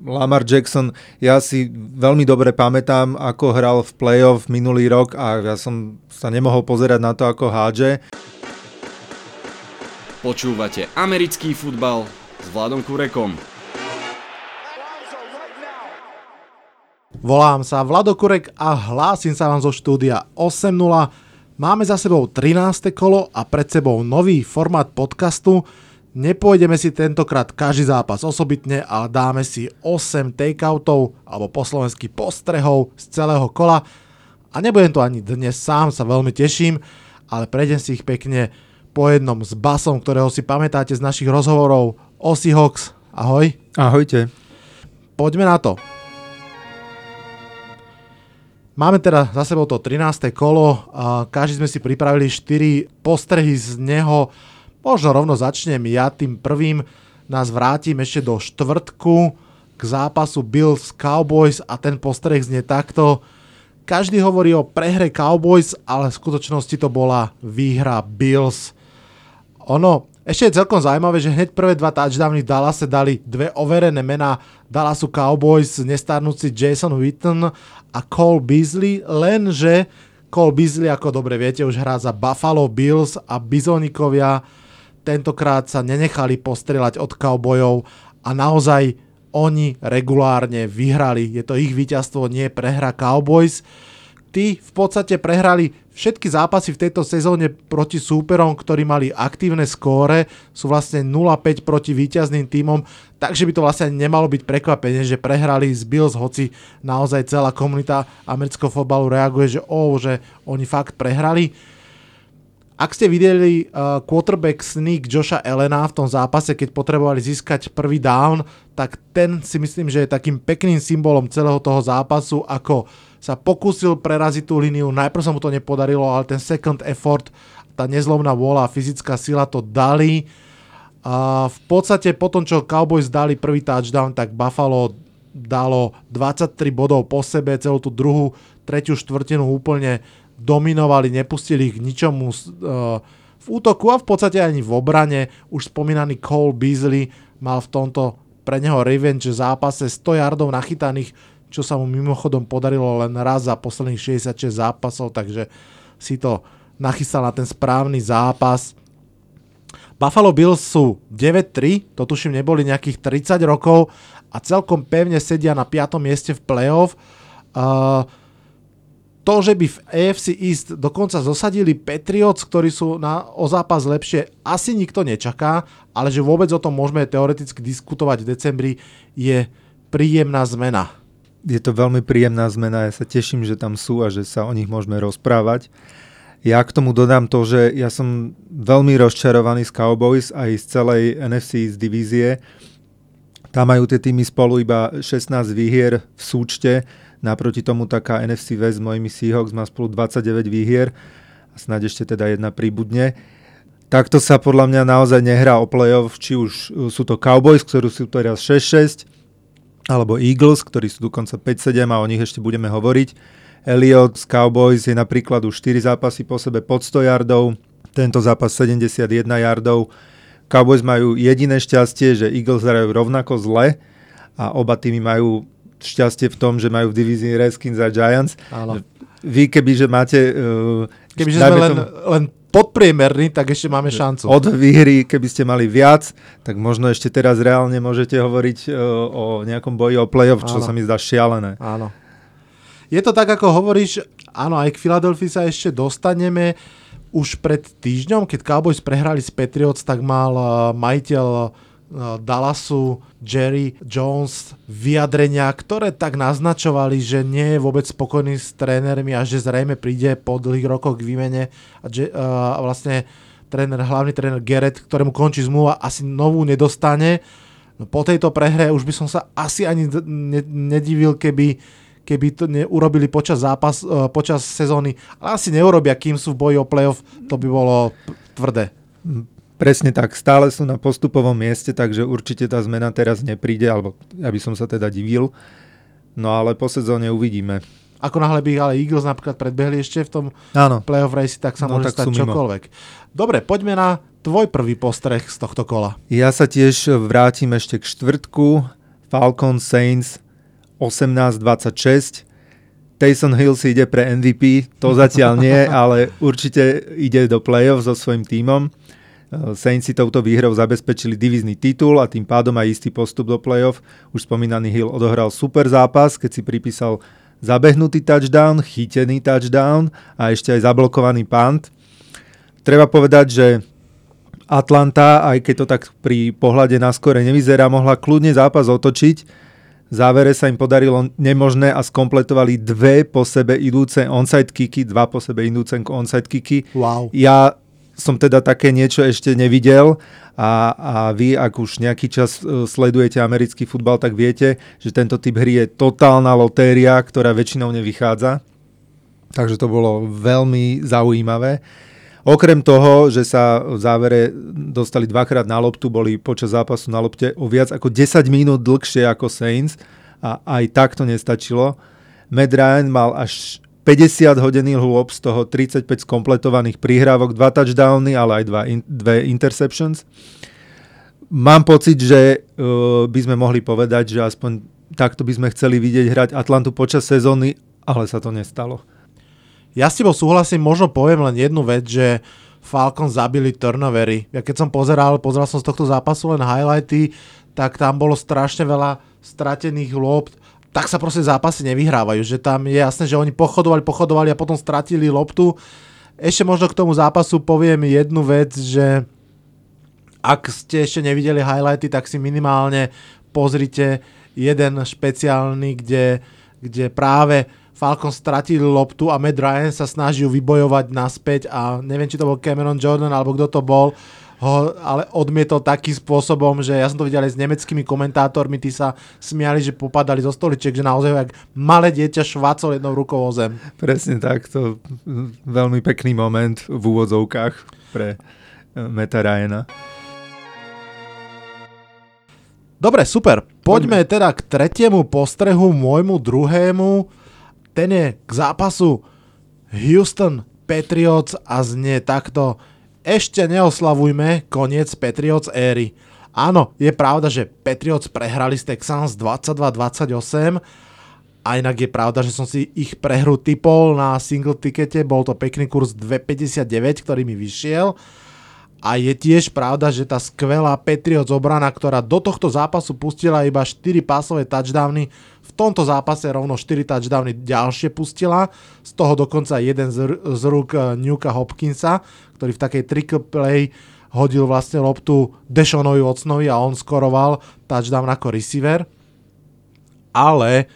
Lamar Jackson, ja si veľmi dobre pamätám, ako hral v playoff minulý rok a ja som sa nemohol pozerať na to, ako hádže. Počúvate americký futbal s Vladom Kurekom. Volám sa Vlado Kurek a hlásim sa vám zo štúdia 8.0. Máme za sebou 13. kolo a pred sebou nový formát podcastu, Nepôjdeme si tentokrát každý zápas osobitne, ale dáme si 8 takeoutov alebo po slovensky postrehov z celého kola. A nebudem to ani dnes sám, sa veľmi teším, ale prejdem si ich pekne po jednom s basom, ktorého si pamätáte z našich rozhovorov. Osi Hawks, ahoj. Ahojte. Poďme na to. Máme teda za sebou to 13. kolo každý sme si pripravili 4 postrehy z neho Možno rovno začnem ja tým prvým. Nás vrátim ešte do štvrtku k zápasu Bills Cowboys a ten postreh znie takto. Každý hovorí o prehre Cowboys, ale v skutočnosti to bola výhra Bills. Ono, ešte je celkom zaujímavé, že hneď prvé dva touchdowny v Dallase dali dve overené mená Dallasu Cowboys, nestarnúci Jason Witten a Cole Beasley, lenže Cole Beasley, ako dobre viete, už hrá za Buffalo Bills a Bizonikovia tentokrát sa nenechali postrelať od Cowboyov a naozaj oni regulárne vyhrali. Je to ich víťazstvo, nie prehra Cowboys. Tí v podstate prehrali všetky zápasy v tejto sezóne proti súperom, ktorí mali aktívne skóre, sú vlastne 0-5 proti víťazným týmom, takže by to vlastne nemalo byť prekvapenie, že prehrali z Bills, hoci naozaj celá komunita amerického fotbalu reaguje, že oh, že oni fakt prehrali. Ak ste videli uh, quarterback sneak Josha Elena v tom zápase, keď potrebovali získať prvý down, tak ten si myslím, že je takým pekným symbolom celého toho zápasu, ako sa pokúsil preraziť tú líniu, najprv sa mu to nepodarilo, ale ten second effort, tá nezlomná vôľa a fyzická sila to dali. A v podstate po tom, čo Cowboys dali prvý touchdown, tak Buffalo dalo 23 bodov po sebe, celú tú druhú, tretiu štvrtinu úplne dominovali, nepustili ich k ničomu uh, v útoku a v podstate ani v obrane. Už spomínaný Cole Beasley mal v tomto pre neho revenge zápase 100 yardov nachytaných, čo sa mu mimochodom podarilo len raz za posledných 66 zápasov, takže si to nachystal na ten správny zápas. Buffalo Bills sú 9-3, to tuším neboli nejakých 30 rokov a celkom pevne sedia na 5. mieste v playoff. Uh, to, že by v AFC East dokonca zosadili Patriots, ktorí sú na, o zápas lepšie, asi nikto nečaká, ale že vôbec o tom môžeme teoreticky diskutovať v decembri, je príjemná zmena. Je to veľmi príjemná zmena, ja sa teším, že tam sú a že sa o nich môžeme rozprávať. Ja k tomu dodám to, že ja som veľmi rozčarovaný z Cowboys aj z celej NFC z divízie. Tam majú tie týmy spolu iba 16 výhier v súčte Naproti tomu taká NFC West s mojimi Seahawks má spolu 29 výhier a snáď ešte teda jedna príbudne. Takto sa podľa mňa naozaj nehrá o playoff, či už uh, sú to Cowboys, ktorí sú teraz 6-6, alebo Eagles, ktorí sú dokonca 5-7 a o nich ešte budeme hovoriť. Elliot z Cowboys je napríklad už 4 zápasy po sebe pod 100 yardov, tento zápas 71 yardov. Cowboys majú jediné šťastie, že Eagles hrajú rovnako zle a oba týmy majú šťastie v tom, že majú v divízii Redskins a Giants. Áno. Vy keby, že máte... Uh, keby sme len, tom, len podpriemerný, tak ešte máme šancu. Od výhry, keby ste mali viac, tak možno ešte teraz reálne môžete hovoriť uh, o nejakom boji o playoff, čo áno. sa mi zdá šialené. Áno. Je to tak, ako hovoríš, áno, aj k Filadelfii sa ešte dostaneme. Už pred týždňom, keď Cowboys prehrali s Patriots, tak mal uh, majiteľ Dallasu Jerry Jones vyjadrenia, ktoré tak naznačovali, že nie je vôbec spokojný s trénermi a že zrejme príde po dlhých rokoch k výmene a, že, uh, vlastne tréner, hlavný tréner Garrett, ktorému končí zmluva, asi novú nedostane. No, po tejto prehre už by som sa asi ani ne, nedivil, keby, keby to neurobili počas, zápas, uh, počas sezóny, ale asi neurobia, kým sú v boji o playoff, to by bolo tvrdé. Presne tak, stále sú na postupovom mieste, takže určite tá zmena teraz nepríde, alebo ja by som sa teda divil. No ale po sezóne uvidíme. Ako náhle by ale Eagles napríklad predbehli ešte v tom Áno. playoff race, tak sa no, môže tak stať čokoľvek. Dobre, poďme na tvoj prvý postreh z tohto kola. Ja sa tiež vrátim ešte k štvrtku. V Falcons Saints 18-26. Taysom Hill si ide pre MVP, to zatiaľ nie, ale určite ide do playoff so svojím tímom. Saints si touto výhrou zabezpečili divizný titul a tým pádom aj istý postup do playoff. Už spomínaný Hill odohral super zápas, keď si pripísal zabehnutý touchdown, chytený touchdown a ešte aj zablokovaný punt. Treba povedať, že Atlanta, aj keď to tak pri pohľade na skore nevyzerá, mohla kľudne zápas otočiť. V závere sa im podarilo nemožné a skompletovali dve po sebe idúce onside kicky, dva po sebe idúce onside kicky. Wow. Ja som teda také niečo ešte nevidel a, a vy, ak už nejaký čas e, sledujete americký futbal, tak viete, že tento typ hry je totálna lotéria, ktorá väčšinou nevychádza. Takže to bolo veľmi zaujímavé. Okrem toho, že sa v závere dostali dvakrát na loptu, boli počas zápasu na lopte o viac ako 10 minút dlhšie ako Saints a aj tak to nestačilo. Matt Ryan mal až 50 hodený hôb, z toho 35 skompletovaných prihrávok, 2 touchdowny, ale aj 2 dve interceptions. Mám pocit, že uh, by sme mohli povedať, že aspoň takto by sme chceli vidieť hrať Atlantu počas sezóny, ale sa to nestalo. Ja s tebou súhlasím, možno poviem len jednu vec, že Falcon zabili turnovery. Ja keď som pozeral, pozeral som z tohto zápasu len highlighty, tak tam bolo strašne veľa stratených lôb tak sa proste zápasy nevyhrávajú, že tam je jasné, že oni pochodovali, pochodovali a potom stratili loptu. Ešte možno k tomu zápasu poviem jednu vec, že ak ste ešte nevideli highlighty, tak si minimálne pozrite jeden špeciálny, kde, kde práve Falcon stratil loptu a Matt Ryan sa snažil vybojovať naspäť a neviem, či to bol Cameron Jordan alebo kto to bol, ho ale odmietol takým spôsobom, že ja som to videl aj s nemeckými komentátormi, tí sa smiali, že popadali zo stoličiek, že naozaj jak malé dieťa švácol jednou rukou o zem. Presne tak, to veľmi pekný moment v úvodzovkách pre eh, Meta Ryana. Dobre, super. Poďme, Poďme teda k tretiemu postrehu, môjmu druhému. Ten je k zápasu Houston Patriots a znie takto ešte neoslavujme koniec Patriots éry. Áno, je pravda, že Patriots prehrali s Texans 22-28 a inak je pravda, že som si ich prehru typol na single tikete, bol to pekný kurz 2,59, ktorý mi vyšiel. A je tiež pravda, že tá skvelá Patriots obrana, ktorá do tohto zápasu pustila iba 4 pásové touchdowny, tomto zápase rovno 4 touchdowny ďalšie pustila, z toho dokonca jeden z, r- z rúk eh, Newka Hopkinsa, ktorý v takej trickle play hodil vlastne loptu Deshonovi Watsonovi a on skoroval touchdown ako receiver. Ale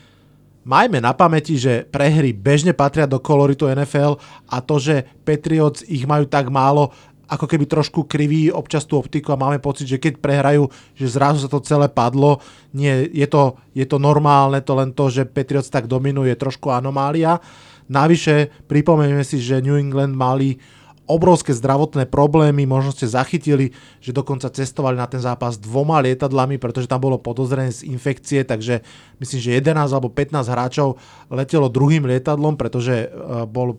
majme na pamäti, že prehry bežne patria do koloritu NFL a to, že Patriots ich majú tak málo, ako keby trošku kriví občas tú optiku a máme pocit, že keď prehrajú, že zrazu sa to celé padlo. Nie, je to, je to normálne, to len to, že Patriots tak dominuje, trošku anomália. Navyše, pripomenieme si, že New England mali obrovské zdravotné problémy, možno ste zachytili, že dokonca cestovali na ten zápas dvoma lietadlami, pretože tam bolo podozrenie z infekcie, takže myslím, že 11 alebo 15 hráčov letelo druhým lietadlom, pretože e, bol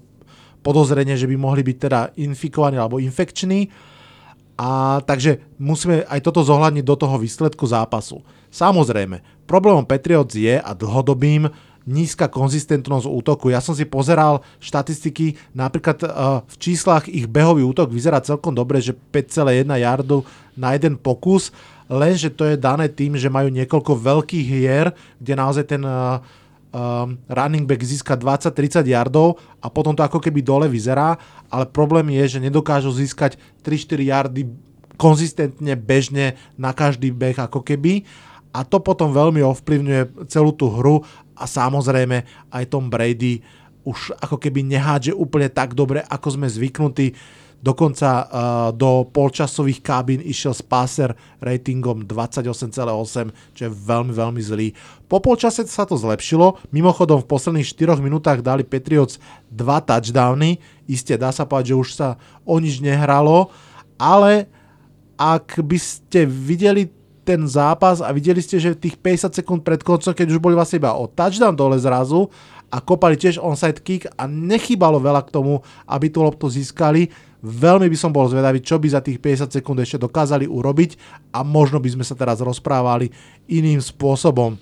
podozrenie, že by mohli byť teda infikovaní alebo infekční. A takže musíme aj toto zohľadniť do toho výsledku zápasu. Samozrejme, problémom Patriots je a dlhodobým nízka konzistentnosť útoku. Ja som si pozeral štatistiky, napríklad uh, v číslach ich behový útok vyzerá celkom dobre, že 5,1 yardu na jeden pokus, lenže to je dané tým, že majú niekoľko veľkých hier, kde naozaj ten uh, um, running back získa 20-30 yardov a potom to ako keby dole vyzerá, ale problém je, že nedokážu získať 3-4 yardy konzistentne, bežne na každý beh ako keby a to potom veľmi ovplyvňuje celú tú hru a samozrejme aj Tom Brady už ako keby nehádže úplne tak dobre, ako sme zvyknutí. Dokonca uh, do polčasových kabín išiel s passer ratingom 28,8, čo je veľmi, veľmi zlý. Po polčase sa to zlepšilo. Mimochodom v posledných 4 minútach dali Patriots 2 touchdowny. Isté dá sa povedať, že už sa o nič nehralo, ale ak by ste videli ten zápas a videli ste, že tých 50 sekúnd pred koncom, keď už boli vlastne iba o touchdown dole zrazu a kopali tiež onside kick a nechybalo veľa k tomu, aby tú loptu získali, Veľmi by som bol zvedavý, čo by za tých 50 sekúnd ešte dokázali urobiť a možno by sme sa teraz rozprávali iným spôsobom.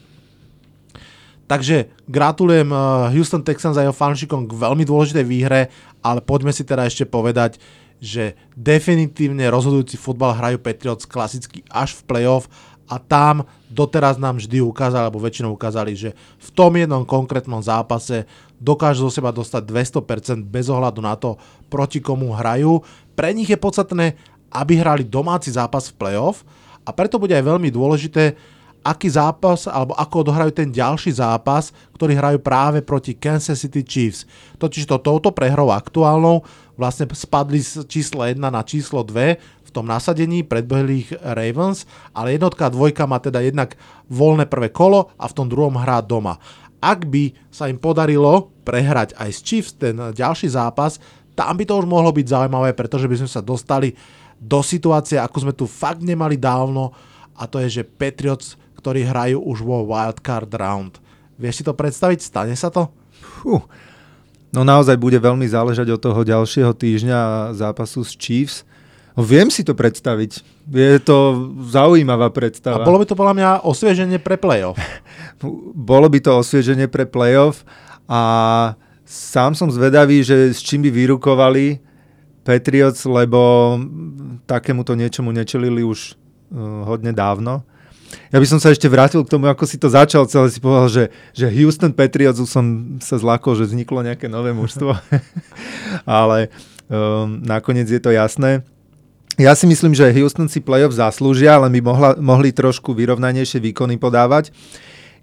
Takže gratulujem eh, Houston Texans a jeho fanšikom k veľmi dôležitej výhre, ale poďme si teda ešte povedať, že definitívne rozhodujúci futbal hrajú Patriots klasicky až v playoff a tam doteraz nám vždy ukázali, alebo väčšinou ukázali, že v tom jednom konkrétnom zápase dokážu zo seba dostať 200% bez ohľadu na to, proti komu hrajú. Pre nich je podstatné, aby hrali domáci zápas v playoff a preto bude aj veľmi dôležité, aký zápas alebo ako odohrajú ten ďalší zápas, ktorý hrajú práve proti Kansas City Chiefs. Totiž to touto prehrou aktuálnou vlastne spadli z čísla 1 na číslo 2 v tom nasadení predbehli ich Ravens, ale jednotka a dvojka má teda jednak voľné prvé kolo a v tom druhom hrá doma. Ak by sa im podarilo prehrať aj s Chiefs ten ďalší zápas, tam by to už mohlo byť zaujímavé, pretože by sme sa dostali do situácie, ako sme tu fakt nemali dávno, a to je, že Patriots ktorí hrajú už vo wildcard round. Vieš si to predstaviť? Stane sa to? Fú. No naozaj bude veľmi záležať od toho ďalšieho týždňa zápasu s Chiefs. Viem si to predstaviť. Je to zaujímavá predstava. A bolo by to podľa mňa osvieženie pre playoff. bolo by to osvieženie pre playoff a sám som zvedavý, že s čím by vyrukovali Patriots, lebo takémuto niečomu nečelili už uh, hodne dávno. Ja by som sa ešte vrátil k tomu, ako si to začal, celé si povedal, že, že Houston Patriots už som sa zlakol, že vzniklo nejaké nové mužstvo, ale um, nakoniec je to jasné. Ja si myslím, že Houston si playoff zaslúžia, ale by mohla, mohli trošku vyrovnanejšie výkony podávať.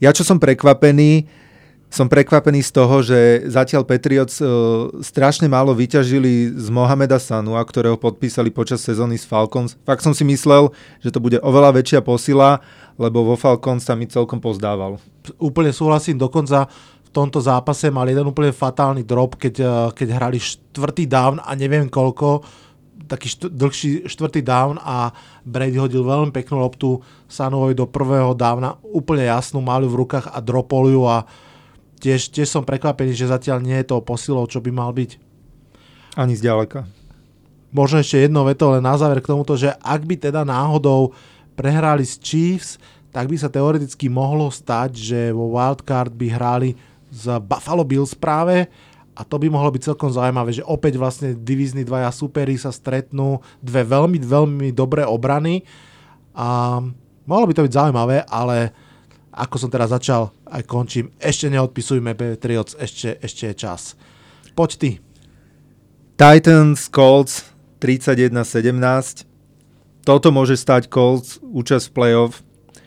Ja čo som prekvapený, som prekvapený z toho, že zatiaľ Patriots uh, strašne málo vyťažili z Mohameda Sanua, ktorého podpísali počas sezóny s Falcons. Fakt som si myslel, že to bude oveľa väčšia posila, lebo vo Falcons sa mi celkom pozdával. Úplne súhlasím, dokonca v tomto zápase mal jeden úplne fatálny drop, keď, uh, keď hrali štvrtý down a neviem koľko, taký št- dlhší štvrtý down a Brady hodil veľmi peknú loptu Sanovi do prvého downa, úplne jasnú, mali v rukách a dropol ju a tiež, tiež som prekvapený, že zatiaľ nie je to posilou, čo by mal byť. Ani zďaleka. Možno ešte jedno veto, ale na záver k tomuto, že ak by teda náhodou prehrali s Chiefs, tak by sa teoreticky mohlo stať, že vo Wildcard by hrali z Buffalo Bills práve a to by mohlo byť celkom zaujímavé, že opäť vlastne divízni dvaja superi sa stretnú, dve veľmi, veľmi dobré obrany a mohlo by to byť zaujímavé, ale ako som teraz začal, aj končím. Ešte neodpisujme Patriots, ešte, ešte je čas. Poď ty. Titans, Colts 31-17. Toto môže stať Colts účasť v playoff.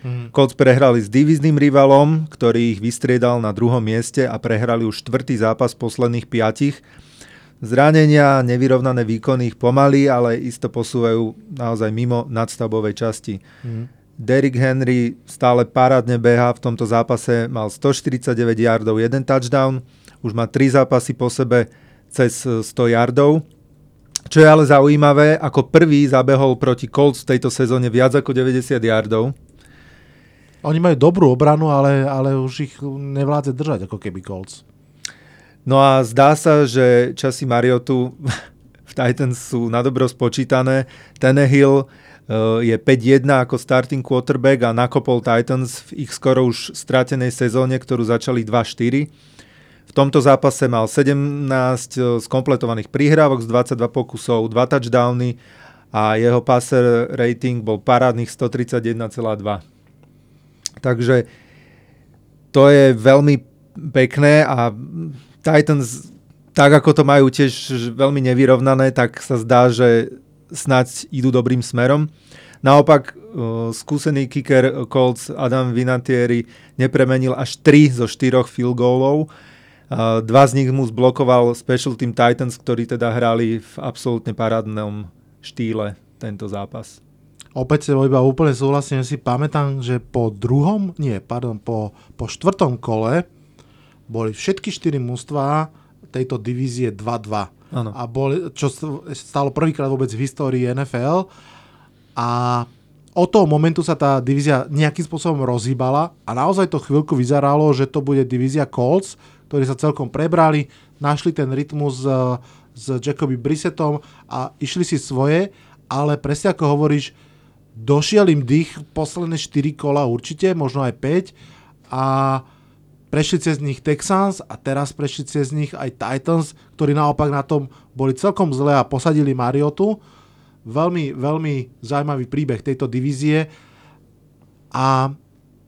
Hmm. Colts prehrali s divizným rivalom, ktorý ich vystriedal na druhom mieste a prehrali už štvrtý zápas posledných piatich. Zranenia, nevyrovnané výkony ich pomaly, ale isto posúvajú naozaj mimo nadstavbovej časti. Hmm. Derrick Henry stále parádne beha, v tomto zápase mal 149 yardov, jeden touchdown, už má 3 zápasy po sebe cez 100 yardov. Čo je ale zaujímavé, ako prvý zabehol proti Colts v tejto sezóne viac ako 90 yardov. Oni majú dobrú obranu, ale, ale už ich nevládze držať ako keby Colts. No a zdá sa, že časy Mariotu v Titans sú na dobro spočítané. Tenehill Eh, je 5-1 ako starting quarterback a nakopol Titans v ich skoro už stratenej sezóne, ktorú začali 2-4. V tomto zápase mal 17 eh, skompletovaných prihrávok z 22 pokusov, 2 touchdowny a jeho passer rating bol parádnych 131,2. Takže to je veľmi pekné a Titans, tak ako to majú tiež veľmi nevyrovnané, tak sa zdá, že snáď idú dobrým smerom. Naopak, uh, skúsený kicker Colts Adam Vinatieri nepremenil až 3 zo 4 field goalov. Uh, dva z nich mu zblokoval Special Team Titans, ktorí teda hrali v absolútne parádnom štýle tento zápas. Opäť sa iba úplne súhlasím, si pamätám, že po druhom, nie, pardon, po, po štvrtom kole boli všetky štyri mužstvá tejto divízie 2-2. Ano. A bol, čo stalo prvýkrát vôbec v histórii NFL. A od toho momentu sa tá divízia nejakým spôsobom rozhýbala a naozaj to chvíľku vyzeralo, že to bude divízia Colts, ktorí sa celkom prebrali, našli ten rytmus s, s Jacoby Brissettom a išli si svoje, ale presne ako hovoríš, došiel im dých posledné 4 kola určite, možno aj 5 a prešli cez nich Texans a teraz prešli cez nich aj Titans, ktorí naopak na tom boli celkom zle a posadili Mariotu. Veľmi, veľmi zaujímavý príbeh tejto divízie a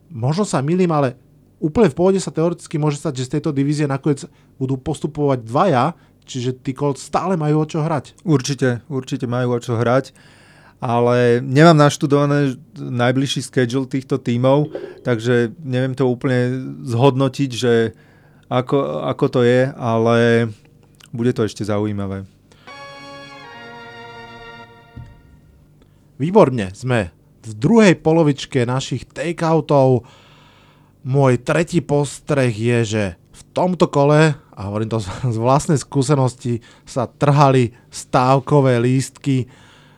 možno sa milím, ale úplne v pohode sa teoreticky môže stať, že z tejto divízie nakoniec budú postupovať dvaja, čiže tí Colts stále majú o čo hrať. Určite, určite majú o čo hrať ale nemám naštudované najbližší schedule týchto tímov, takže neviem to úplne zhodnotiť, že ako, ako to je, ale bude to ešte zaujímavé. Výborne, sme v druhej polovičke našich takeoutov. Môj tretí postreh je, že v tomto kole, a hovorím to z vlastnej skúsenosti, sa trhali stávkové lístky.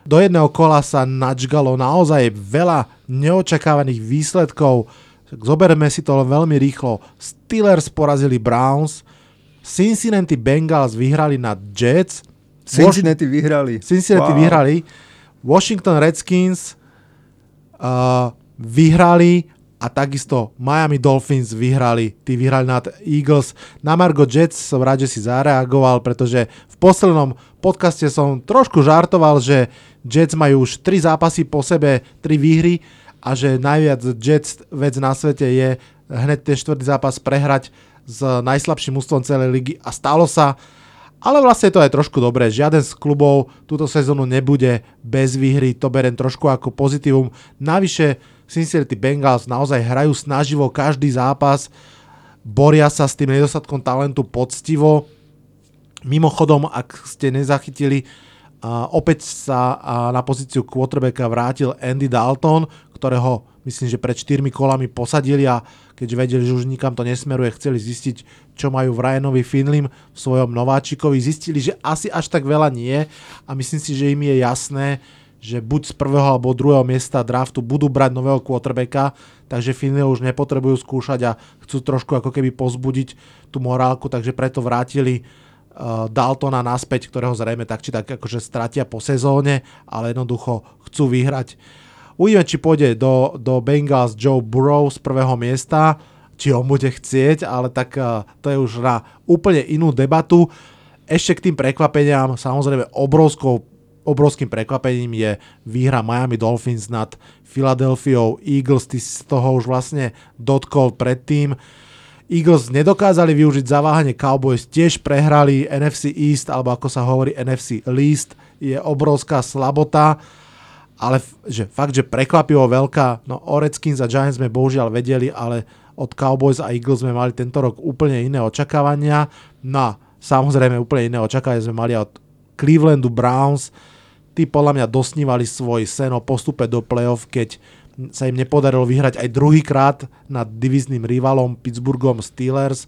Do jedného kola sa načgalo naozaj veľa neočakávaných výsledkov. Zoberme si to veľmi rýchlo. Steelers porazili Browns, Cincinnati Bengals vyhrali na Jets, Cincinnati vyhrali. Cincinnati wow. vyhrali, Washington Redskins uh, vyhrali a takisto Miami Dolphins vyhrali. Tí vyhrali nad Eagles. Na Margo Jets som rád, že si zareagoval, pretože v poslednom podcaste som trošku žartoval, že Jets majú už 3 zápasy po sebe, 3 výhry a že najviac Jets vec na svete je hneď ten štvrtý zápas prehrať s najslabším ústvom celej ligy a stalo sa. Ale vlastne to je trošku dobré. Žiaden z klubov túto sezónu nebude bez výhry. To berem trošku ako pozitívum. Navyše Cincinnati Bengals naozaj hrajú snaživo každý zápas. Boria sa s tým nedostatkom talentu poctivo. Mimochodom, ak ste nezachytili, opäť sa na pozíciu quarterbacka vrátil Andy Dalton, ktorého myslím, že pred 4 kolami posadili a keď vedeli, že už nikam to nesmeruje, chceli zistiť, čo majú v Ryanovi Finlim v svojom nováčikovi. Zistili, že asi až tak veľa nie a myslím si, že im je jasné, že buď z prvého alebo druhého miesta draftu budú brať nového quarterbacka, takže Finley už nepotrebujú skúšať a chcú trošku ako keby pozbudiť tú morálku, takže preto vrátili uh, Daltona naspäť, ktorého zrejme tak či tak akože stratia po sezóne, ale jednoducho chcú vyhrať. Uvidíme, či pôjde do, do Bengals Joe Burrow z prvého miesta, či on bude chcieť, ale tak uh, to je už na úplne inú debatu. Ešte k tým prekvapeniam, samozrejme obrovskou, obrovským prekvapením je výhra Miami Dolphins nad Philadelphia Eagles, ty z toho už vlastne dotkol predtým. Eagles nedokázali využiť zaváhanie Cowboys, tiež prehrali NFC East, alebo ako sa hovorí NFC Least, je obrovská slabota ale že fakt, že prekvapivo veľká, no o Redskins a Giants sme bohužiaľ vedeli, ale od Cowboys a Eagles sme mali tento rok úplne iné očakávania. No samozrejme úplne iné očakávania sme mali od Clevelandu Browns. Tí podľa mňa dosnívali svoj sen o postupe do playoff, keď sa im nepodarilo vyhrať aj druhýkrát nad divizným rivalom Pittsburghom Steelers.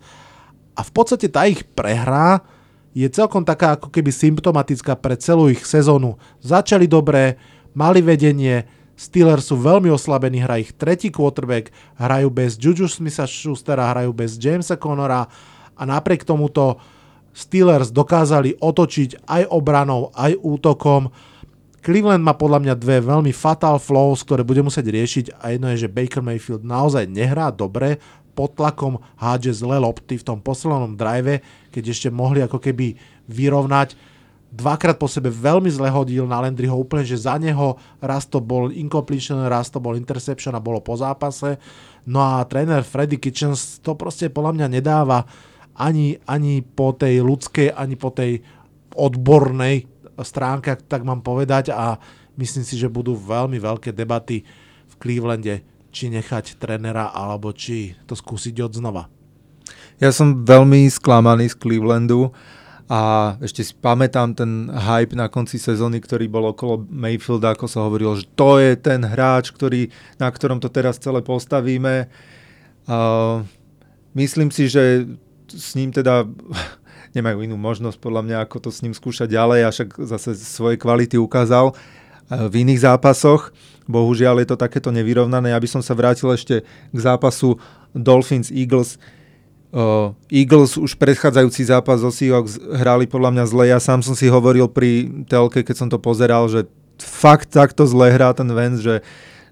A v podstate tá ich prehra je celkom taká ako keby symptomatická pre celú ich sezónu. Začali dobre, mali vedenie, Steelers sú veľmi oslabení, hra ich tretí quarterback, hrajú bez Juju Smitha Schustera, hrajú bez Jamesa Connora a napriek tomuto Steelers dokázali otočiť aj obranou, aj útokom. Cleveland má podľa mňa dve veľmi fatal flows, ktoré bude musieť riešiť a jedno je, že Baker Mayfield naozaj nehrá dobre, pod tlakom hádže zle lopty v tom poslednom drive, keď ešte mohli ako keby vyrovnať dvakrát po sebe veľmi zle hodil na Landryho, úplne, že za neho raz to bol incompletion, raz to bol interception a bolo po zápase. No a tréner Freddy Kitchens to proste podľa mňa nedáva ani, ani po tej ľudskej, ani po tej odbornej stránke, tak mám povedať a myslím si, že budú veľmi veľké debaty v Clevelande, či nechať trénera, alebo či to skúsiť od znova. Ja som veľmi sklamaný z Clevelandu a ešte si pamätám ten hype na konci sezóny, ktorý bol okolo Mayfielda, ako sa hovorilo, že to je ten hráč, ktorý, na ktorom to teraz celé postavíme. Uh, myslím si, že s ním teda nemajú inú možnosť podľa mňa, ako to s ním skúšať ďalej, a však zase svoje kvality ukázal v iných zápasoch. Bohužiaľ je to takéto nevyrovnané. Ja by som sa vrátil ešte k zápasu Dolphins-Eagles. Uh, Eagles už predchádzajúci zápas zo Seahawks hrali podľa mňa zle. Ja sám som si hovoril pri telke, keď som to pozeral, že fakt takto zle hrá ten Vance, že,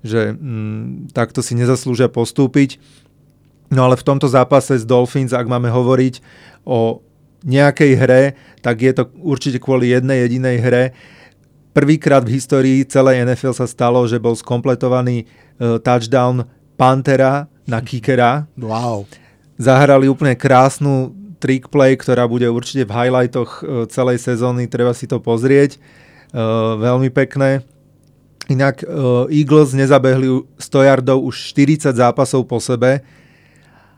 že mm, takto si nezaslúžia postúpiť. No ale v tomto zápase s Dolphins, ak máme hovoriť o nejakej hre, tak je to určite kvôli jednej jedinej hre. Prvýkrát v histórii celej NFL sa stalo, že bol skompletovaný uh, touchdown Pantera na kickera. Wow zahrali úplne krásnu trick play, ktorá bude určite v highlightoch e, celej sezóny, treba si to pozrieť. Uh, veľmi pekné. Inak Eagles nezabehli 100 yardov už 40 zápasov po sebe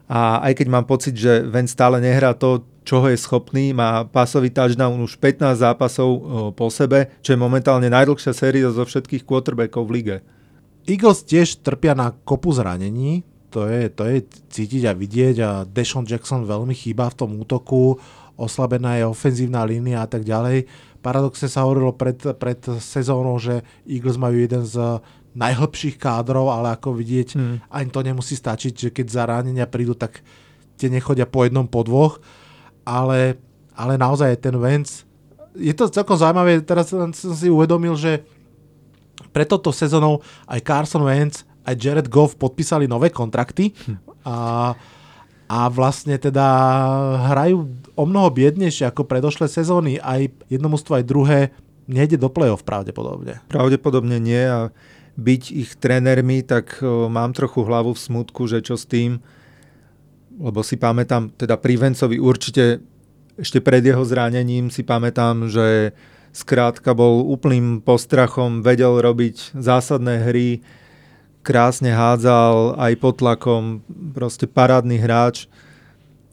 a aj keď mám pocit, že Ven stále nehrá to, čoho je schopný, má pasový touchdown už 15 zápasov po sebe, čo je momentálne najdlhšia séria zo všetkých quarterbackov v lige. Eagles tiež trpia na kopu zranení, to je, to je cítiť a vidieť a Deshaun Jackson veľmi chýba v tom útoku, oslabená je ofenzívna línia a tak ďalej. Paradoxne sa hovorilo pred, pred sezónou, že Eagles majú jeden z najhlbších kádrov, ale ako vidieť, hmm. ani to nemusí stačiť, že keď zranenia prídu, tak tie nechodia po jednom, po dvoch, ale, ale naozaj ten Vance, je to celkom zaujímavé, teraz som si uvedomil, že pre toto sezónou aj Carson Wentz aj Jared Goff podpísali nové kontrakty a, a vlastne teda hrajú o mnoho biednejšie ako predošlé sezóny. Aj jedno mústvo, aj druhé nejde do play-off pravdepodobne. Pravdepodobne nie a byť ich trénermi, tak o, mám trochu hlavu v smutku, že čo s tým, lebo si pamätám, teda pri Vencovi určite ešte pred jeho zranením si pamätám, že skrátka bol úplným postrachom, vedel robiť zásadné hry, krásne hádzal aj pod tlakom, proste parádny hráč.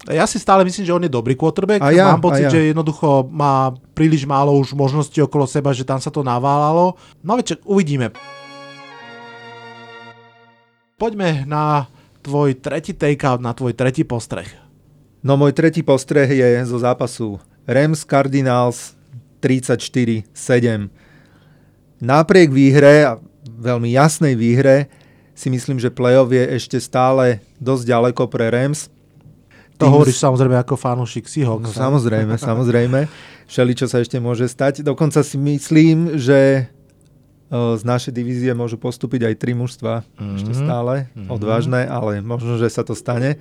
Ja si stále myslím, že on je dobrý quarterback. A ja, Mám pocit, ja. že jednoducho má príliš málo už možností okolo seba, že tam sa to naválalo. No veď uvidíme. Poďme na tvoj tretí takeout, na tvoj tretí postreh. No môj tretí postreh je zo zápasu Rams Cardinals 34-7. Napriek výhre, a veľmi jasnej výhre, si myslím, že playoff je ešte stále dosť ďaleko pre Rams. To Tým hovoríš samozrejme ako fanúšik Seahawks. No, samozrejme, samozrejme. Všeli, čo sa ešte môže stať. Dokonca si myslím, že z našej divízie môžu postúpiť aj tri mužstva mm-hmm. ešte stále. Mm-hmm. Odvážne, ale možno, že sa to stane.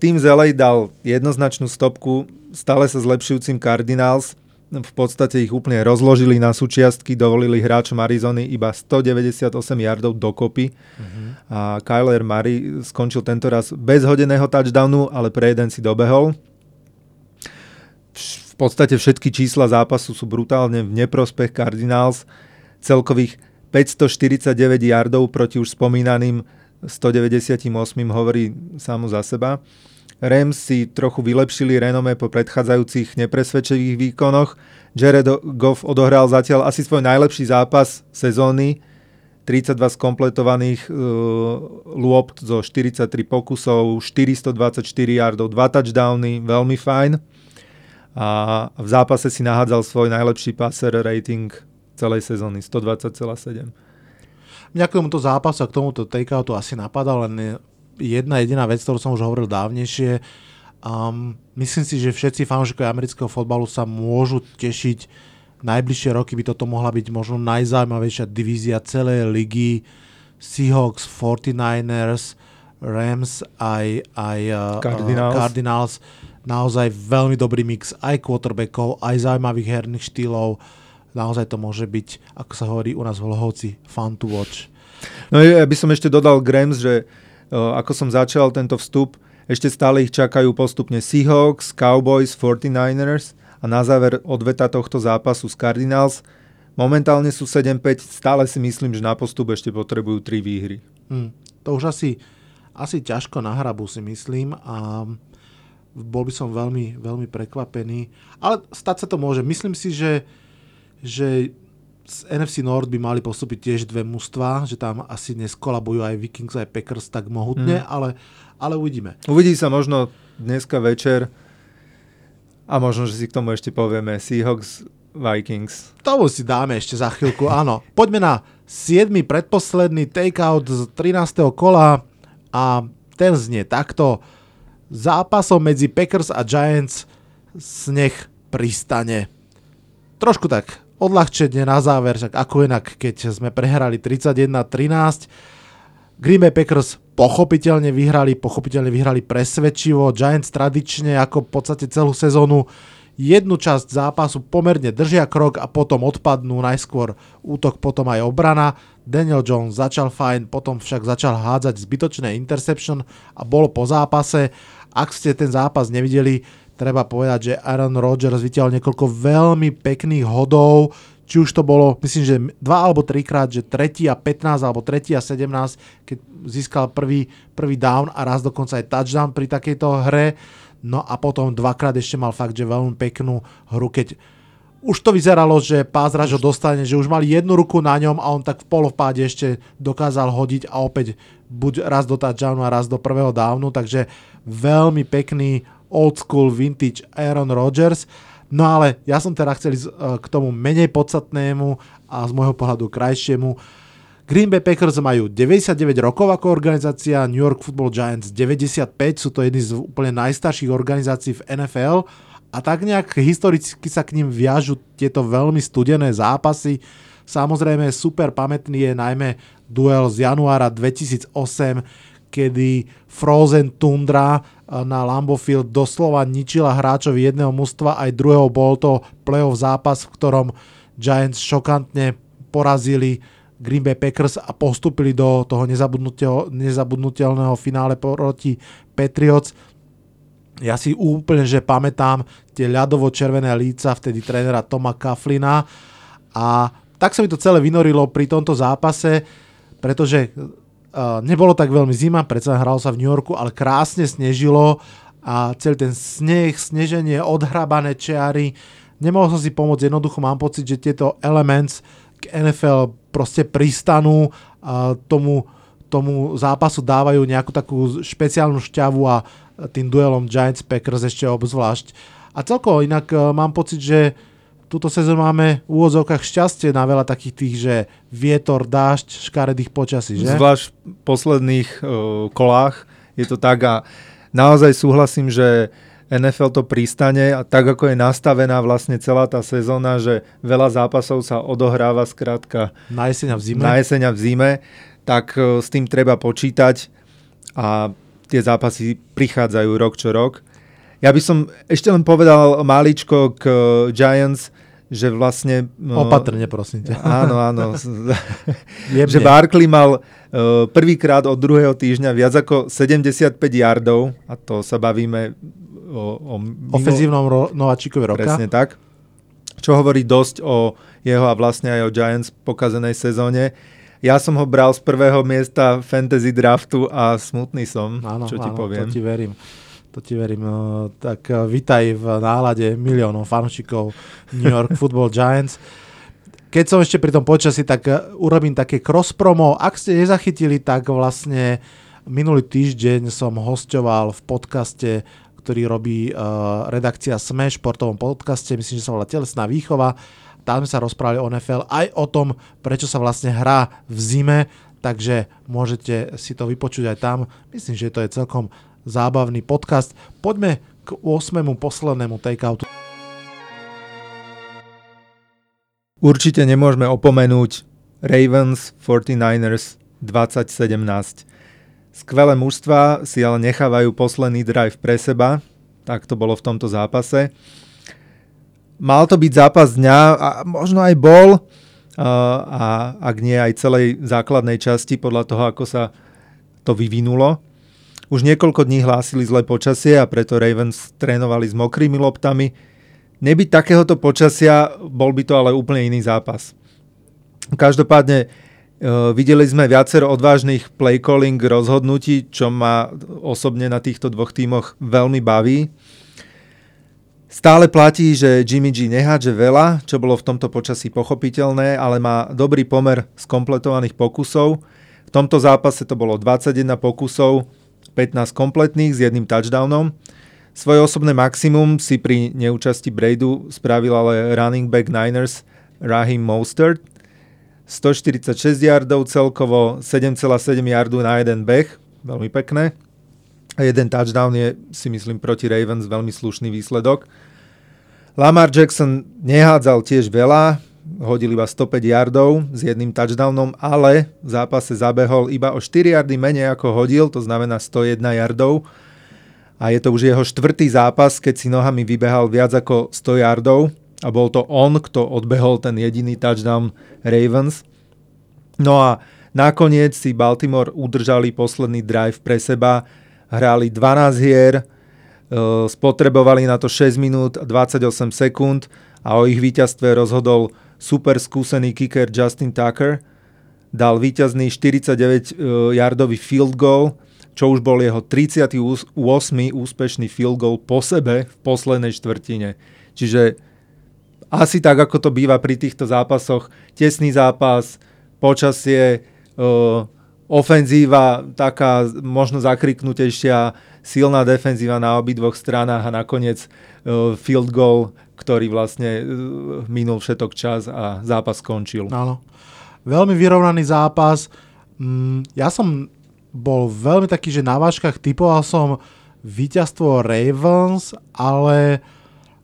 Tým Zelej dal jednoznačnú stopku stále sa zlepšujúcim Cardinals v podstate ich úplne rozložili na súčiastky, dovolili hráčom Arizony iba 198 yardov dokopy uh-huh. a Kyler Murray skončil tento raz bez hodeného touchdownu, ale pre jeden si dobehol. V podstate všetky čísla zápasu sú brutálne v neprospech Cardinals. Celkových 549 yardov proti už spomínaným 198 hovorí samo za seba. Rams si trochu vylepšili renome po predchádzajúcich nepresvedčivých výkonoch. Jared Goff odohral zatiaľ asi svoj najlepší zápas sezóny. 32 skompletovaných uh, lôpt zo 43 pokusov, 424 yardov, 2 touchdowny, veľmi fajn. A v zápase si nahádzal svoj najlepší passer rating celej sezóny, 120,7. Mňa k tomuto zápasu a k tomuto takeoutu asi napadal len jedna jediná vec, ktorú som už hovoril dávnejšie. Um, myslím si, že všetci fanúšikovia amerického fotbalu sa môžu tešiť. Najbližšie roky by toto mohla byť možno najzaujímavejšia divízia celej ligy. Seahawks, 49ers, Rams aj, aj uh, Cardinals. Uh, Cardinals. Naozaj veľmi dobrý mix aj quarterbackov, aj zaujímavých herných štýlov. Naozaj to môže byť, ako sa hovorí u nás v Lohovci, fun to watch. No ja by som ešte dodal Grams, že ako som začal tento vstup, ešte stále ich čakajú postupne Seahawks, Cowboys, 49ers a na záver odveta tohto zápasu z Cardinals. Momentálne sú 7-5, stále si myslím, že na postup ešte potrebujú 3 výhry. Hmm, to už asi, asi ťažko na hrabu si myslím a bol by som veľmi, veľmi prekvapený. Ale stať sa to môže. Myslím si, že, že z NFC North by mali postúpiť tiež dve mužstva, že tam asi neskolabujú aj Vikings aj Packers tak mohutne, mm. ale, ale uvidíme. Uvidí sa možno dneska večer a možno, že si k tomu ešte povieme Seahawks Vikings. To si dáme ešte za chvíľku, áno. Poďme na 7. predposledný takeout z 13. kola a ten znie takto. zápasom medzi Packers a Giants sneh pristane. Trošku tak odľahčenie na záver, však ako inak, keď sme prehrali 31-13. Green Bay Packers pochopiteľne vyhrali, pochopiteľne vyhrali presvedčivo. Giants tradične ako v podstate celú sezónu jednu časť zápasu pomerne držia krok a potom odpadnú najskôr útok, potom aj obrana. Daniel Jones začal fajn, potom však začal hádzať zbytočné interception a bolo po zápase. Ak ste ten zápas nevideli, treba povedať, že Aaron Rodgers vytiahol niekoľko veľmi pekných hodov, či už to bolo, myslím, že dva alebo trikrát, že tretí a 15 alebo tretí a 17, keď získal prvý, prvý down a raz dokonca aj touchdown pri takejto hre. No a potom dvakrát ešte mal fakt, že veľmi peknú hru, keď už to vyzeralo, že pázraž ho dostane, že už mali jednu ruku na ňom a on tak v polovpáde ešte dokázal hodiť a opäť buď raz do touchdownu a raz do prvého downu, takže veľmi pekný old school vintage Aaron Rodgers. No ale ja som teda chcel ísť e, k tomu menej podstatnému a z môjho pohľadu krajšiemu. Green Bay Packers majú 99 rokov ako organizácia, New York Football Giants 95, sú to jedny z úplne najstarších organizácií v NFL a tak nejak historicky sa k ním viažu tieto veľmi studené zápasy. Samozrejme super pamätný je najmä duel z januára 2008, kedy Frozen Tundra na Lambeau Field doslova ničila hráčov jedného mužstva, aj druhého bol to playoff zápas, v ktorom Giants šokantne porazili Green Bay Packers a postupili do toho nezabudnutelného finále proti Patriots. Ja si úplne, že pamätám tie ľadovo-červené líca vtedy trénera Toma Kaflina a tak sa mi to celé vynorilo pri tomto zápase, pretože nebolo tak veľmi zima, predsa hral sa v New Yorku, ale krásne snežilo a celý ten sneh, sneženie, odhrabané čiary. Nemohol som si pomôcť, jednoducho mám pocit, že tieto elements k NFL proste pristanú a tomu, tomu zápasu dávajú nejakú takú špeciálnu šťavu a tým duelom Giants Packers ešte obzvlášť. A celkovo inak uh, mám pocit, že túto sezónu máme v úvodzovkách šťastie na veľa takých tých, že vietor, dážď, škaredých počasí, že? Zvlášť v posledných uh, kolách je to tak a naozaj súhlasím, že NFL to pristane a tak ako je nastavená vlastne celá tá sezóna, že veľa zápasov sa odohráva skrátka na jeseň a v zime, na jeseň a v zime tak uh, s tým treba počítať a tie zápasy prichádzajú rok čo rok. Ja by som ešte len povedal maličko k Giants, že vlastne... No, Opatrne, prosím ťa. Áno, áno. že Barkley mal uh, prvýkrát od druhého týždňa viac ako 75 yardov a to sa bavíme o... o mimo... Ofenzívnom ro- nováčikovi roka. Presne tak. Čo hovorí dosť o jeho a vlastne aj o Giants pokazenej sezóne. Ja som ho bral z prvého miesta fantasy draftu a smutný som, áno, čo ti áno, poviem. To ti verím. To ti verím. No, tak eh, vitaj v nálade miliónov fanúšikov New York Football Giants. Keď som ešte pri tom počasí, tak eh, urobím také cross promo. Ak ste nezachytili, tak vlastne minulý týždeň som hostoval v podcaste, ktorý robí uh, redakcia SME, športovom podcaste, myslím, že sa volá Telesná výchova. Tam sa rozprávali o NFL aj o tom, prečo sa vlastne hrá v zime, takže môžete si to vypočuť aj tam. Myslím, že to je celkom zábavný podcast. Poďme k 8. poslednému takeoutu. Určite nemôžeme opomenúť Ravens 49ers 2017. Skvelé mužstva si ale nechávajú posledný drive pre seba, tak to bolo v tomto zápase. Mal to byť zápas dňa a možno aj bol, a ak nie aj celej základnej časti podľa toho, ako sa to vyvinulo. Už niekoľko dní hlásili zlé počasie a preto Ravens trénovali s mokrými loptami. Nebyť takéhoto počasia, bol by to ale úplne iný zápas. Každopádne e, videli sme viacero odvážnych play calling rozhodnutí, čo ma osobne na týchto dvoch tímoch veľmi baví. Stále platí, že Jimmy G nehádže veľa, čo bolo v tomto počasí pochopiteľné, ale má dobrý pomer skompletovaných pokusov. V tomto zápase to bolo 21 pokusov, 15 kompletných s jedným touchdownom. Svoje osobné maximum si pri neúčasti Bradu spravil ale running back Niners Raheem Mostert. 146 yardov celkovo, 7,7 yardu na jeden beh, veľmi pekné. A jeden touchdown je, si myslím, proti Ravens veľmi slušný výsledok. Lamar Jackson nehádzal tiež veľa, hodil iba 105 yardov s jedným touchdownom, ale v zápase zabehol iba o 4 yardy menej ako hodil, to znamená 101 yardov. A je to už jeho štvrtý zápas, keď si nohami vybehal viac ako 100 yardov a bol to on, kto odbehol ten jediný touchdown Ravens. No a nakoniec si Baltimore udržali posledný drive pre seba, hrali 12 hier, e, spotrebovali na to 6 minút a 28 sekúnd a o ich víťazstve rozhodol super skúsený kicker Justin Tucker. Dal víťazný 49-yardový e, field goal, čo už bol jeho 38. úspešný field goal po sebe v poslednej štvrtine. Čiže asi tak, ako to býva pri týchto zápasoch, tesný zápas, počasie, uh, ofenzíva taká možno zakriknutejšia, silná defenzíva na obidvoch stranách a nakoniec uh, field goal, ktorý vlastne uh, minul všetok čas a zápas skončil. Áno. Veľmi vyrovnaný zápas. Mm, ja som bol veľmi taký, že na váškach typoval som víťazstvo Ravens, ale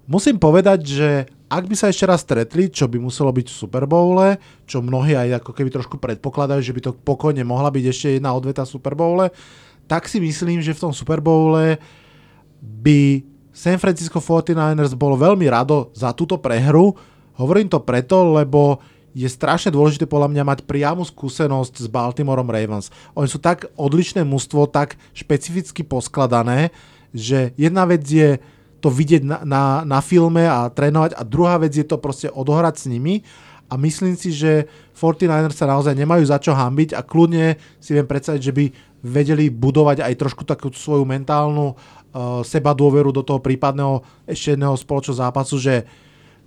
musím povedať, že ak by sa ešte raz stretli, čo by muselo byť v Super Bowle, čo mnohí aj ako keby trošku predpokladajú, že by to pokojne mohla byť ešte jedna odveta v Super Bowle, tak si myslím, že v tom Super Bowle by San Francisco 49ers bolo veľmi rado za túto prehru. Hovorím to preto, lebo je strašne dôležité podľa mňa mať priamu skúsenosť s Baltimoreom Ravens. Oni sú tak odlišné mužstvo, tak špecificky poskladané, že jedna vec je to vidieť na, na, na filme a trénovať a druhá vec je to proste odohrať s nimi a myslím si, že 49ers sa naozaj nemajú za čo hambiť a kľudne si viem predstaviť, že by vedeli budovať aj trošku takú svoju mentálnu seba dôveru do toho prípadného ešte jedného spoločného zápasu, že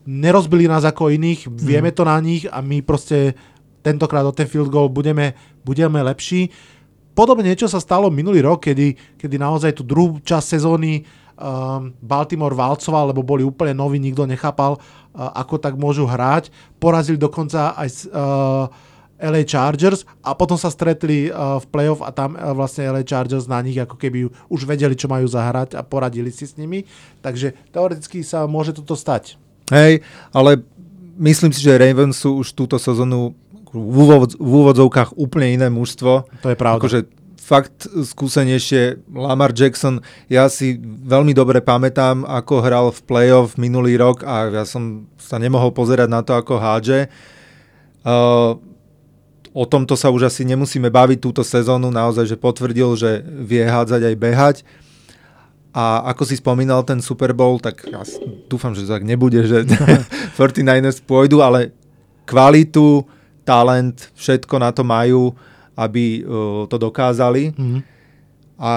nerozbili nás ako iných, vieme mm. to na nich a my proste tentokrát o ten field goal budeme, budeme lepší. Podobne niečo sa stalo minulý rok, kedy, kedy naozaj tú druhú časť sezóny um, Baltimore valcoval, lebo boli úplne noví, nikto nechápal, uh, ako tak môžu hrať. Porazili dokonca aj uh, LA Chargers a potom sa stretli uh, v playoff a tam uh, vlastne LA Chargers na nich ako keby už vedeli, čo majú zahrať a poradili si s nimi. Takže teoreticky sa môže toto stať. Hej, ale myslím si, že Ravens sú už túto sezónu v, úvod, v úvodzovkách úplne iné mužstvo. To je pravda. Akože fakt skúsenejšie. Lamar Jackson, ja si veľmi dobre pamätám, ako hral v playoff minulý rok a ja som sa nemohol pozerať na to, ako hádže. Uh, o tomto sa už asi nemusíme baviť túto sezónu, naozaj, že potvrdil, že vie hádzať aj behať. A ako si spomínal ten Super Bowl, tak ja dúfam, že to tak nebude, že 49ers pôjdu, ale kvalitu, talent, všetko na to majú aby uh, to dokázali. Mm-hmm. A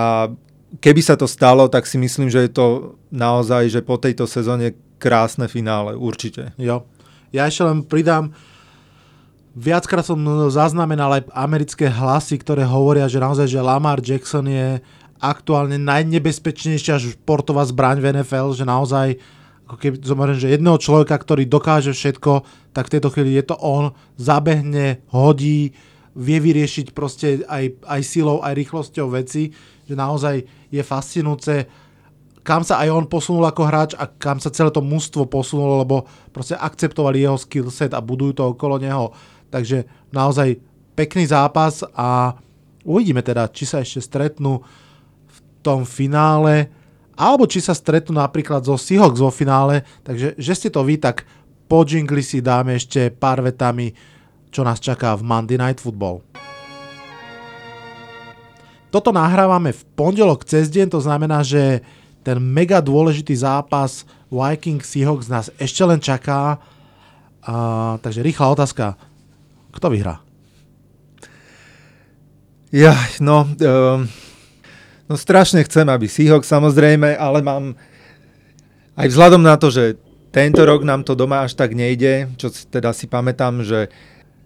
keby sa to stalo, tak si myslím, že je to naozaj, že po tejto sezóne krásne finále, určite. Jo. Ja ešte len pridám, viackrát som zaznamenal aj americké hlasy, ktoré hovoria, že naozaj, že Lamar Jackson je aktuálne najnebezpečnejšia športová zbraň v NFL, že naozaj ako keby zomeriem, že jedného človeka, ktorý dokáže všetko, tak v tejto chvíli je to on, zabehne, hodí, vie vyriešiť proste aj, aj silou, aj rýchlosťou veci, že naozaj je fascinujúce, kam sa aj on posunul ako hráč a kam sa celé to mužstvo posunulo, lebo proste akceptovali jeho skill set a budujú to okolo neho. Takže naozaj pekný zápas a uvidíme teda, či sa ešte stretnú v tom finále, alebo či sa stretnú napríklad zo Seahawks vo finále, takže že ste to vy, tak po jingli si dáme ešte pár vetami čo nás čaká v Monday Night Football. Toto nahrávame v pondelok cez deň, to znamená, že ten mega dôležitý zápas Vikings Seahawks nás ešte len čaká. A, takže rýchla otázka. Kto vyhrá? Ja, no, um, no strašne chcem, aby Seahawks samozrejme, ale mám aj vzhľadom na to, že tento rok nám to doma až tak nejde, čo teda si pamätám, že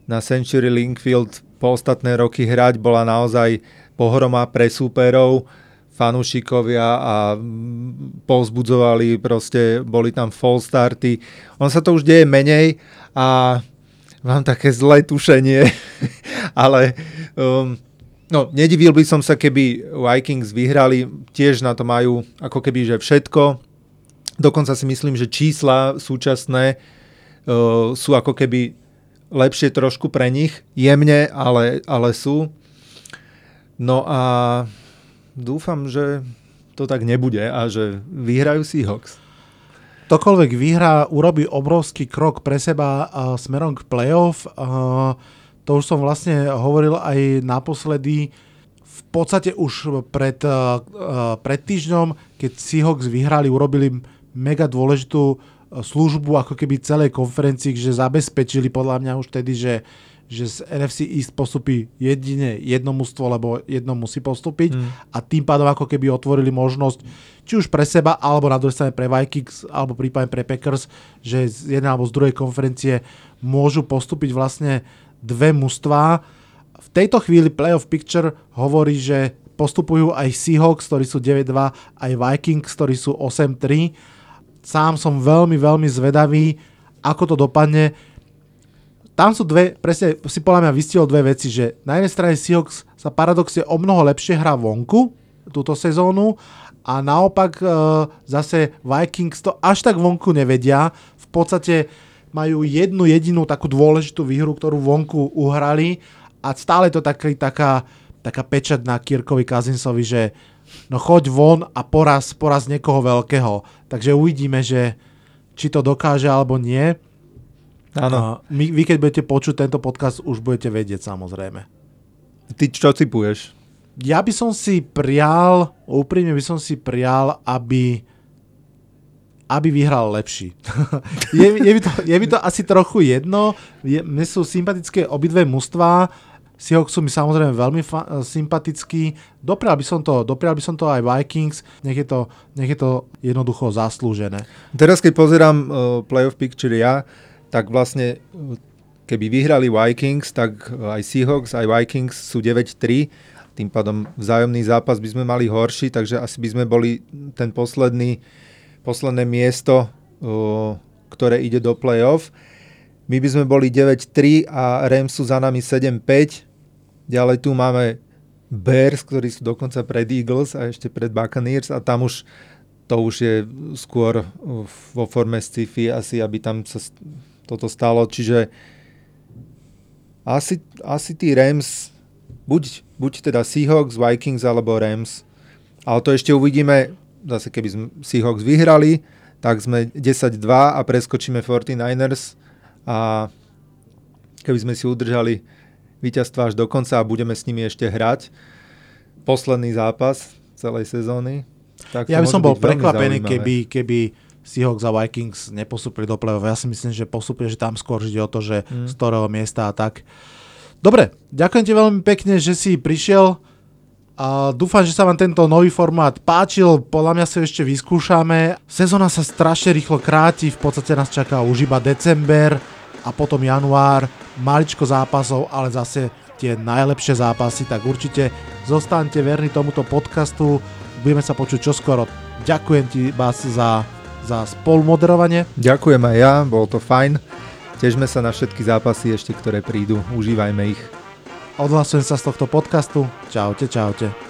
na Century Linkfield po ostatné roky hrať bola naozaj pohroma pre súperov, fanúšikovia a povzbudzovali, proste boli tam fall starty. On sa to už deje menej a mám také zlé tušenie, ale um, No, nedivil by som sa, keby Vikings vyhrali, tiež na to majú ako keby, že všetko. Dokonca si myslím, že čísla súčasné uh, sú ako keby lepšie trošku pre nich, jemne, ale, ale sú. No a dúfam, že to tak nebude a že vyhrajú Seahawks. Ktokoľvek vyhrá, urobí obrovský krok pre seba uh, smerom k playoff. Uh, to už som vlastne hovoril aj naposledy. V podstate už pred, uh, pred týždňom, keď Seahawks vyhrali, urobili mega dôležitú službu ako keby celej konferencii, že zabezpečili podľa mňa už tedy, že, že z NFC East postupí jedine jedno mužstvo, lebo jedno musí postúpiť mm. a tým pádom ako keby otvorili možnosť či už pre seba, alebo na druhej strane pre Vikings, alebo prípadne pre Packers, že z jednej alebo z druhej konferencie môžu postúpiť vlastne dve mužstvá. V tejto chvíli playoff picture hovorí, že postupujú aj Seahawks, ktorí sú 9-2, aj Vikings, ktorí sú 8-3 Sám som veľmi, veľmi zvedavý, ako to dopadne. Tam sú dve, presne si podľa mňa vystihol dve veci, že na jednej strane Seahawks sa paradoxne o mnoho lepšie hrá vonku túto sezónu a naopak e, zase Vikings to až tak vonku nevedia. V podstate majú jednu jedinú takú dôležitú výhru, ktorú vonku uhrali a stále to taký, taká, taká pečať na Kirkovi Kazinsovi, že no choď von a poraz, poraz niekoho veľkého. Takže uvidíme, že či to dokáže alebo nie. Áno. My, vy keď budete počuť tento podcast, už budete vedieť samozrejme. Ty čo typuješ? Ja by som si prial, úprimne by som si prial, aby aby vyhral lepší. je, je, mi to, je mi to asi trochu jedno. Je, mne sú sympatické obidve mužstvá. Seahawks sú mi samozrejme veľmi fa- sympatický. Doprial by, som to, doprial by som to aj Vikings, nech je to, nech je to jednoducho zaslúžené. Teraz keď pozerám uh, playoff picture ja, tak vlastne keby vyhrali Vikings, tak aj Seahawks, aj Vikings sú 9-3, tým pádom vzájomný zápas by sme mali horší, takže asi by sme boli ten posledný, posledné miesto, uh, ktoré ide do playoff. My by sme boli 9-3 a Rams sú za nami 7-5, Ďalej tu máme Bears, ktorí sú dokonca pred Eagles a ešte pred Buccaneers a tam už to už je skôr vo forme sci-fi asi, aby tam sa toto stalo. Čiže asi, asi tí Rams, buď, buď teda Seahawks, Vikings alebo Rams, ale to ešte uvidíme, zase keby sme Seahawks vyhrali, tak sme 10-2 a preskočíme 49ers a keby sme si udržali víťazstva až do konca a budeme s nimi ešte hrať. Posledný zápas celej sezóny. Tak ja by som bol prekvapený, keby, keby Seahawks a Vikings nepostupili do play-off. Ja si myslím, že postupili, že tam skôr ide o to, že mm. z ktorého miesta a tak. Dobre, ďakujem ti veľmi pekne, že si prišiel. A dúfam, že sa vám tento nový formát páčil, podľa mňa sa ešte vyskúšame. Sezóna sa strašne rýchlo kráti, v podstate nás čaká už iba december a potom január maličko zápasov, ale zase tie najlepšie zápasy, tak určite zostaňte verní tomuto podcastu. Budeme sa počuť čoskoro. Ďakujem ti, Bas, za, za spolumoderovanie. Ďakujem aj ja, bol to fajn. Težme sa na všetky zápasy ešte, ktoré prídu. Užívajme ich. Odhlasujem sa z tohto podcastu. Čaute, čaute.